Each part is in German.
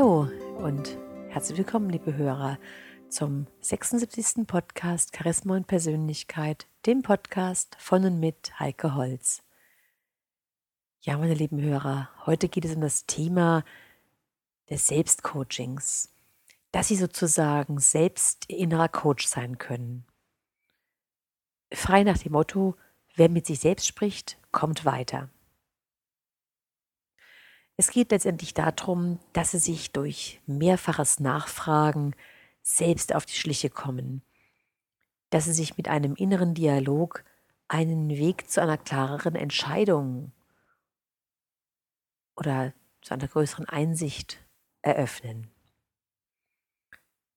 Hallo und herzlich willkommen, liebe Hörer, zum 76. Podcast Charisma und Persönlichkeit, dem Podcast von und mit Heike Holz. Ja, meine lieben Hörer, heute geht es um das Thema des Selbstcoachings, dass Sie sozusagen selbst innerer Coach sein können. Frei nach dem Motto, wer mit sich selbst spricht, kommt weiter. Es geht letztendlich darum, dass sie sich durch mehrfaches Nachfragen selbst auf die Schliche kommen, dass sie sich mit einem inneren Dialog einen Weg zu einer klareren Entscheidung oder zu einer größeren Einsicht eröffnen.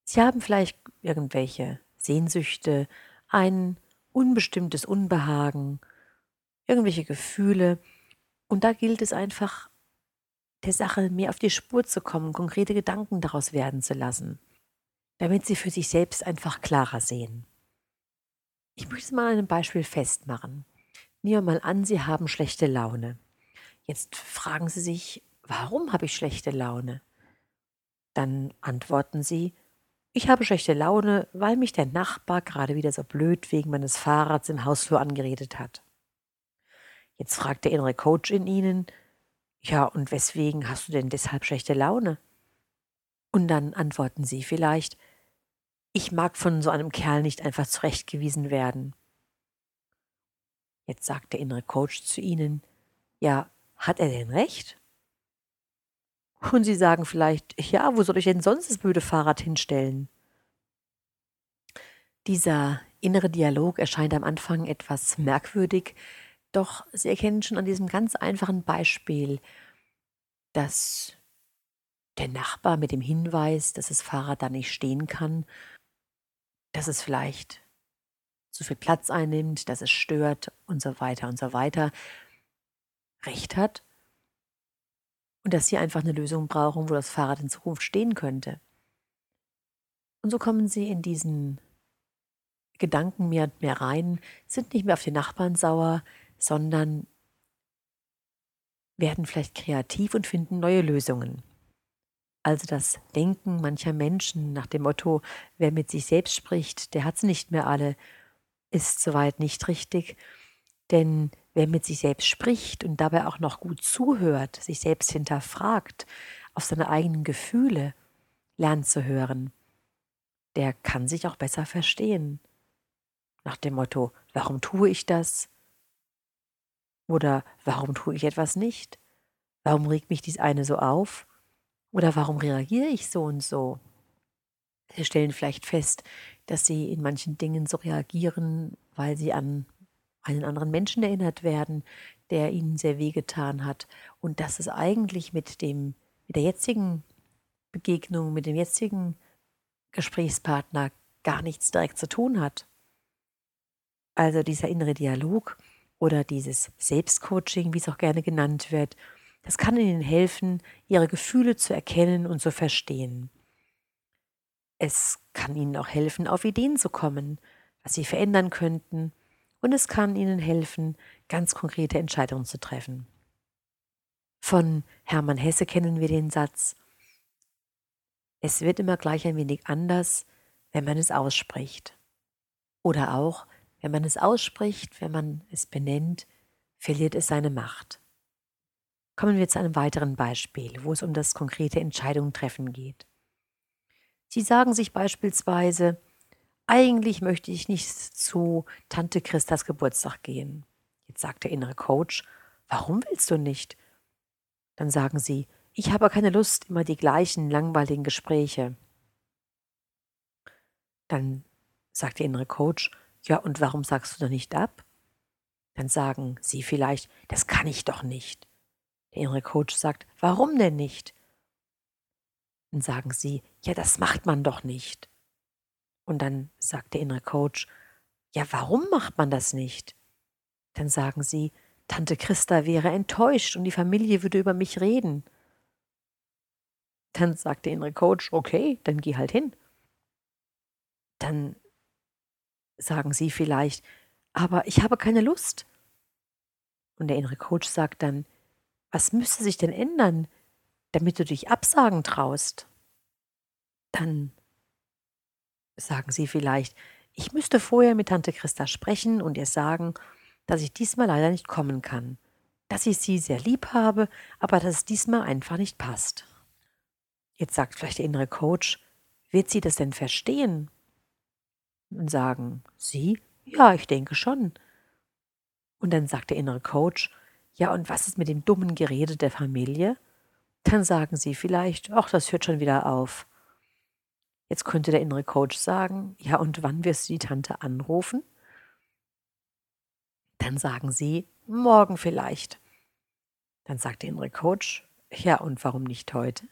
Sie haben vielleicht irgendwelche Sehnsüchte, ein unbestimmtes Unbehagen, irgendwelche Gefühle, und da gilt es einfach der Sache mehr auf die Spur zu kommen, konkrete Gedanken daraus werden zu lassen, damit sie für sich selbst einfach klarer sehen. Ich möchte es mal an einem Beispiel festmachen. Nehmen wir mal an, Sie haben schlechte Laune. Jetzt fragen Sie sich, warum habe ich schlechte Laune? Dann antworten Sie, ich habe schlechte Laune, weil mich der Nachbar gerade wieder so blöd wegen meines Fahrrads im Hausflur angeredet hat. Jetzt fragt der innere Coach in Ihnen, ja, und weswegen hast du denn deshalb schlechte Laune? Und dann antworten sie vielleicht, ich mag von so einem Kerl nicht einfach zurechtgewiesen werden. Jetzt sagt der innere Coach zu ihnen, ja, hat er denn recht? Und sie sagen vielleicht, ja, wo soll ich denn sonst das blöde Fahrrad hinstellen? Dieser innere Dialog erscheint am Anfang etwas merkwürdig, doch Sie erkennen schon an diesem ganz einfachen Beispiel, dass der Nachbar mit dem Hinweis, dass das Fahrrad da nicht stehen kann, dass es vielleicht zu viel Platz einnimmt, dass es stört und so weiter und so weiter, recht hat und dass sie einfach eine Lösung brauchen, wo das Fahrrad in Zukunft stehen könnte. Und so kommen sie in diesen Gedanken mehr und mehr rein, sind nicht mehr auf den Nachbarn sauer, sondern werden vielleicht kreativ und finden neue Lösungen. Also das Denken mancher Menschen nach dem Motto, wer mit sich selbst spricht, der hat es nicht mehr alle, ist soweit nicht richtig. Denn wer mit sich selbst spricht und dabei auch noch gut zuhört, sich selbst hinterfragt, auf seine eigenen Gefühle lernt zu hören, der kann sich auch besser verstehen. Nach dem Motto, warum tue ich das? Oder warum tue ich etwas nicht? Warum regt mich dies eine so auf? Oder warum reagiere ich so und so? Sie stellen vielleicht fest, dass sie in manchen Dingen so reagieren, weil sie an einen anderen Menschen erinnert werden, der ihnen sehr wehgetan hat. Und dass es eigentlich mit dem, mit der jetzigen Begegnung, mit dem jetzigen Gesprächspartner gar nichts direkt zu tun hat. Also dieser innere Dialog oder dieses Selbstcoaching, wie es auch gerne genannt wird, das kann Ihnen helfen, Ihre Gefühle zu erkennen und zu verstehen. Es kann Ihnen auch helfen, auf Ideen zu kommen, was Sie verändern könnten, und es kann Ihnen helfen, ganz konkrete Entscheidungen zu treffen. Von Hermann Hesse kennen wir den Satz, es wird immer gleich ein wenig anders, wenn man es ausspricht. Oder auch, wenn man es ausspricht, wenn man es benennt, verliert es seine Macht. Kommen wir zu einem weiteren Beispiel, wo es um das konkrete Entscheidungen treffen geht. Sie sagen sich beispielsweise, eigentlich möchte ich nicht zu Tante Christas Geburtstag gehen. Jetzt sagt der innere Coach, warum willst du nicht? Dann sagen sie, ich habe keine Lust, immer die gleichen langweiligen Gespräche. Dann sagt der innere Coach, ja, und warum sagst du da nicht ab? Dann sagen sie vielleicht, das kann ich doch nicht. Der innere Coach sagt, warum denn nicht? Dann sagen sie, ja, das macht man doch nicht. Und dann sagt der innere Coach, ja, warum macht man das nicht? Dann sagen sie, Tante Christa wäre enttäuscht und die Familie würde über mich reden. Dann sagt der innere Coach, okay, dann geh halt hin. Dann sagen Sie vielleicht, aber ich habe keine Lust. Und der innere Coach sagt dann, was müsste sich denn ändern? damit du dich absagen traust, dann sagen sie vielleicht, ich müsste vorher mit Tante Christa sprechen und ihr sagen, dass ich diesmal leider nicht kommen kann, dass ich sie sehr lieb habe, aber dass es diesmal einfach nicht passt. Jetzt sagt vielleicht der innere Coach, wird sie das denn verstehen? Und sagen, sie? Ja, ich denke schon. Und dann sagt der innere Coach, ja, und was ist mit dem dummen Gerede der Familie? Dann sagen sie vielleicht, ach, das hört schon wieder auf. Jetzt könnte der innere Coach sagen, ja, und wann wirst du die Tante anrufen? Dann sagen sie, morgen vielleicht. Dann sagt der innere Coach, ja, und warum nicht heute?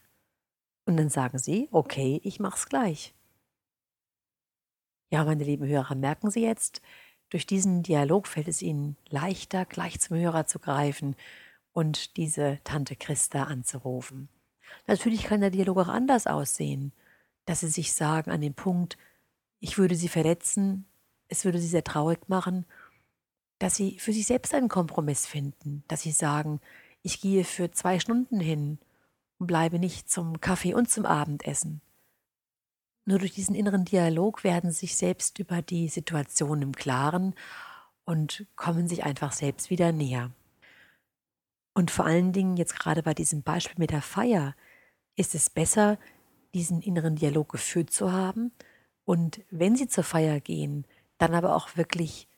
Und dann sagen sie, okay, ich mach's gleich. Ja, meine lieben Hörer, merken Sie jetzt, durch diesen Dialog fällt es Ihnen leichter, gleich zum Hörer zu greifen und diese Tante Christa anzurufen. Natürlich kann der Dialog auch anders aussehen, dass Sie sich sagen an dem Punkt, ich würde Sie verletzen, es würde Sie sehr traurig machen, dass Sie für sich selbst einen Kompromiss finden, dass Sie sagen, ich gehe für zwei Stunden hin und bleibe nicht zum Kaffee und zum Abendessen. Nur durch diesen inneren Dialog werden sie sich selbst über die Situation im Klaren und kommen sich einfach selbst wieder näher. Und vor allen Dingen jetzt gerade bei diesem Beispiel mit der Feier ist es besser, diesen inneren Dialog geführt zu haben und wenn sie zur Feier gehen, dann aber auch wirklich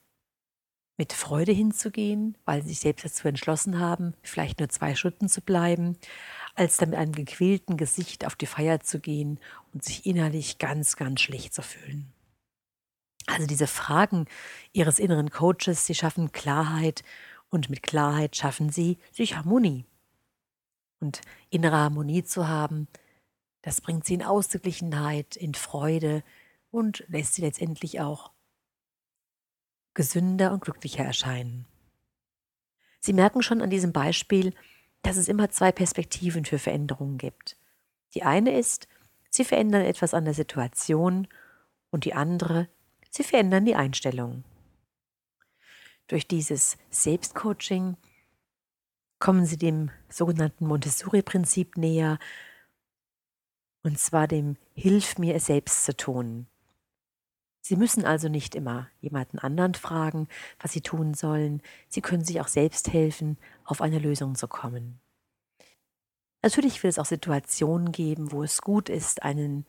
mit Freude hinzugehen, weil sie sich selbst dazu entschlossen haben, vielleicht nur zwei Stunden zu bleiben, als dann mit einem gequälten Gesicht auf die Feier zu gehen und sich innerlich ganz, ganz schlecht zu fühlen. Also diese Fragen ihres inneren Coaches, sie schaffen Klarheit und mit Klarheit schaffen sie sich Harmonie. Und innere Harmonie zu haben, das bringt sie in Ausgeglichenheit, in Freude und lässt sie letztendlich auch gesünder und glücklicher erscheinen. Sie merken schon an diesem Beispiel, dass es immer zwei Perspektiven für Veränderungen gibt. Die eine ist, sie verändern etwas an der Situation und die andere, sie verändern die Einstellung. Durch dieses Selbstcoaching kommen sie dem sogenannten Montessori-Prinzip näher, und zwar dem Hilf mir es selbst zu tun. Sie müssen also nicht immer jemanden anderen fragen, was Sie tun sollen. Sie können sich auch selbst helfen, auf eine Lösung zu kommen. Natürlich wird es auch Situationen geben, wo es gut ist, einen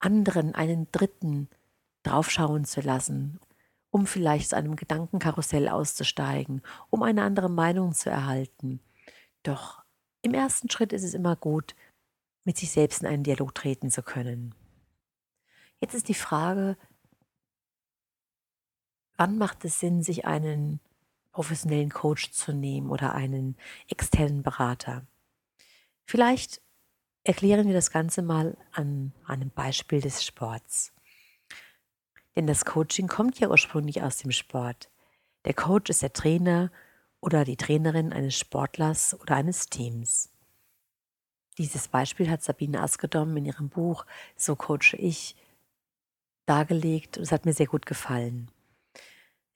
anderen, einen Dritten draufschauen zu lassen, um vielleicht zu einem Gedankenkarussell auszusteigen, um eine andere Meinung zu erhalten. Doch im ersten Schritt ist es immer gut, mit sich selbst in einen Dialog treten zu können. Jetzt ist die Frage, Wann macht es Sinn, sich einen professionellen Coach zu nehmen oder einen externen Berater? Vielleicht erklären wir das Ganze mal an einem Beispiel des Sports. Denn das Coaching kommt ja ursprünglich aus dem Sport. Der Coach ist der Trainer oder die Trainerin eines Sportlers oder eines Teams. Dieses Beispiel hat Sabine Askedom in ihrem Buch So coache ich dargelegt und es hat mir sehr gut gefallen.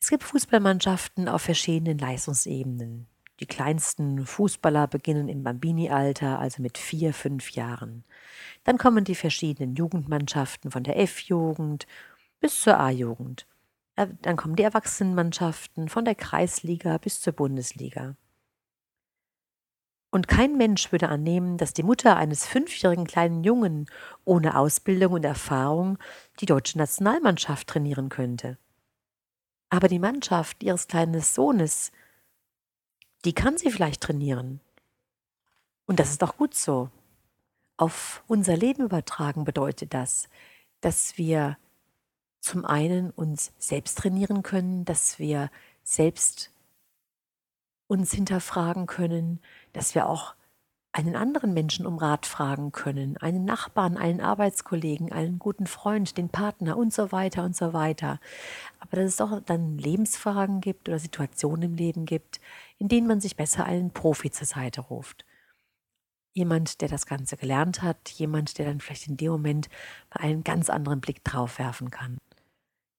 Es gibt Fußballmannschaften auf verschiedenen Leistungsebenen. Die kleinsten Fußballer beginnen im Bambini-Alter, also mit vier, fünf Jahren. Dann kommen die verschiedenen Jugendmannschaften von der F-Jugend bis zur A-Jugend. Äh, dann kommen die Erwachsenenmannschaften von der Kreisliga bis zur Bundesliga. Und kein Mensch würde annehmen, dass die Mutter eines fünfjährigen kleinen Jungen ohne Ausbildung und Erfahrung die deutsche Nationalmannschaft trainieren könnte. Aber die Mannschaft ihres kleinen Sohnes, die kann sie vielleicht trainieren. Und das ist auch gut so. Auf unser Leben übertragen bedeutet das, dass wir zum einen uns selbst trainieren können, dass wir selbst uns hinterfragen können, dass wir auch einen anderen Menschen um Rat fragen können, einen Nachbarn, einen Arbeitskollegen, einen guten Freund, den Partner und so weiter und so weiter. Aber dass es auch dann Lebensfragen gibt oder Situationen im Leben gibt, in denen man sich besser einen Profi zur Seite ruft. Jemand, der das Ganze gelernt hat, jemand, der dann vielleicht in dem Moment mal einen ganz anderen Blick drauf werfen kann.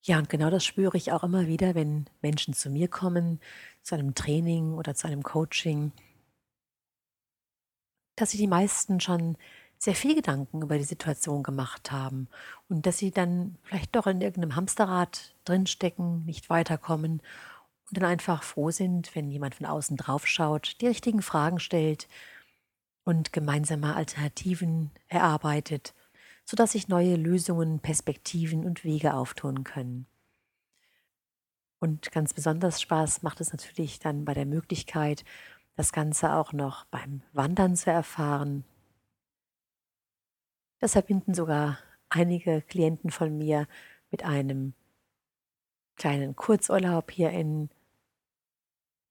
Ja, und genau das spüre ich auch immer wieder, wenn Menschen zu mir kommen, zu einem Training oder zu einem Coaching dass sich die meisten schon sehr viel Gedanken über die Situation gemacht haben und dass sie dann vielleicht doch in irgendeinem Hamsterrad drinstecken, nicht weiterkommen und dann einfach froh sind, wenn jemand von außen drauf schaut, die richtigen Fragen stellt und gemeinsame Alternativen erarbeitet, sodass sich neue Lösungen, Perspektiven und Wege auftun können. Und ganz besonders Spaß macht es natürlich dann bei der Möglichkeit, das Ganze auch noch beim Wandern zu erfahren. Das verbinden sogar einige Klienten von mir mit einem kleinen Kurzurlaub hier in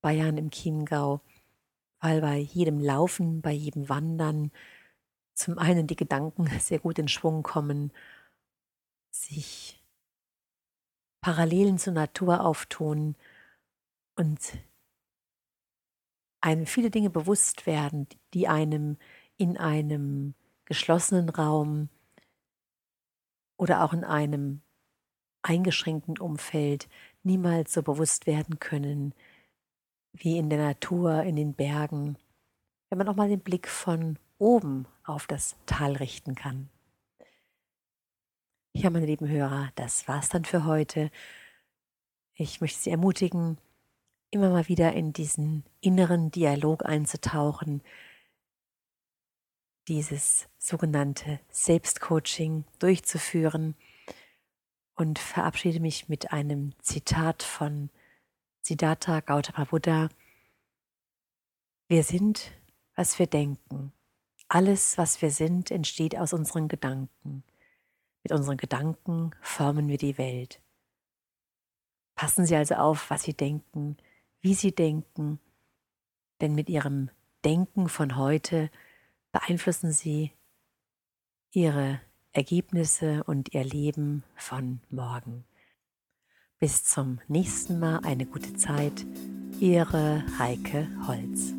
Bayern im Chiemgau, weil bei jedem Laufen, bei jedem Wandern zum einen die Gedanken sehr gut in Schwung kommen, sich Parallelen zur Natur auftun und einem viele Dinge bewusst werden, die einem in einem geschlossenen Raum oder auch in einem eingeschränkten Umfeld niemals so bewusst werden können wie in der Natur, in den Bergen, wenn man auch mal den Blick von oben auf das Tal richten kann. Ja, meine lieben Hörer, das war's dann für heute. Ich möchte Sie ermutigen, immer mal wieder in diesen inneren Dialog einzutauchen, dieses sogenannte Selbstcoaching durchzuführen und verabschiede mich mit einem Zitat von Siddhartha Gautama Buddha. Wir sind, was wir denken. Alles, was wir sind, entsteht aus unseren Gedanken. Mit unseren Gedanken formen wir die Welt. Passen Sie also auf, was Sie denken, wie Sie denken, denn mit Ihrem Denken von heute beeinflussen Sie Ihre Ergebnisse und Ihr Leben von morgen. Bis zum nächsten Mal eine gute Zeit. Ihre Heike Holz.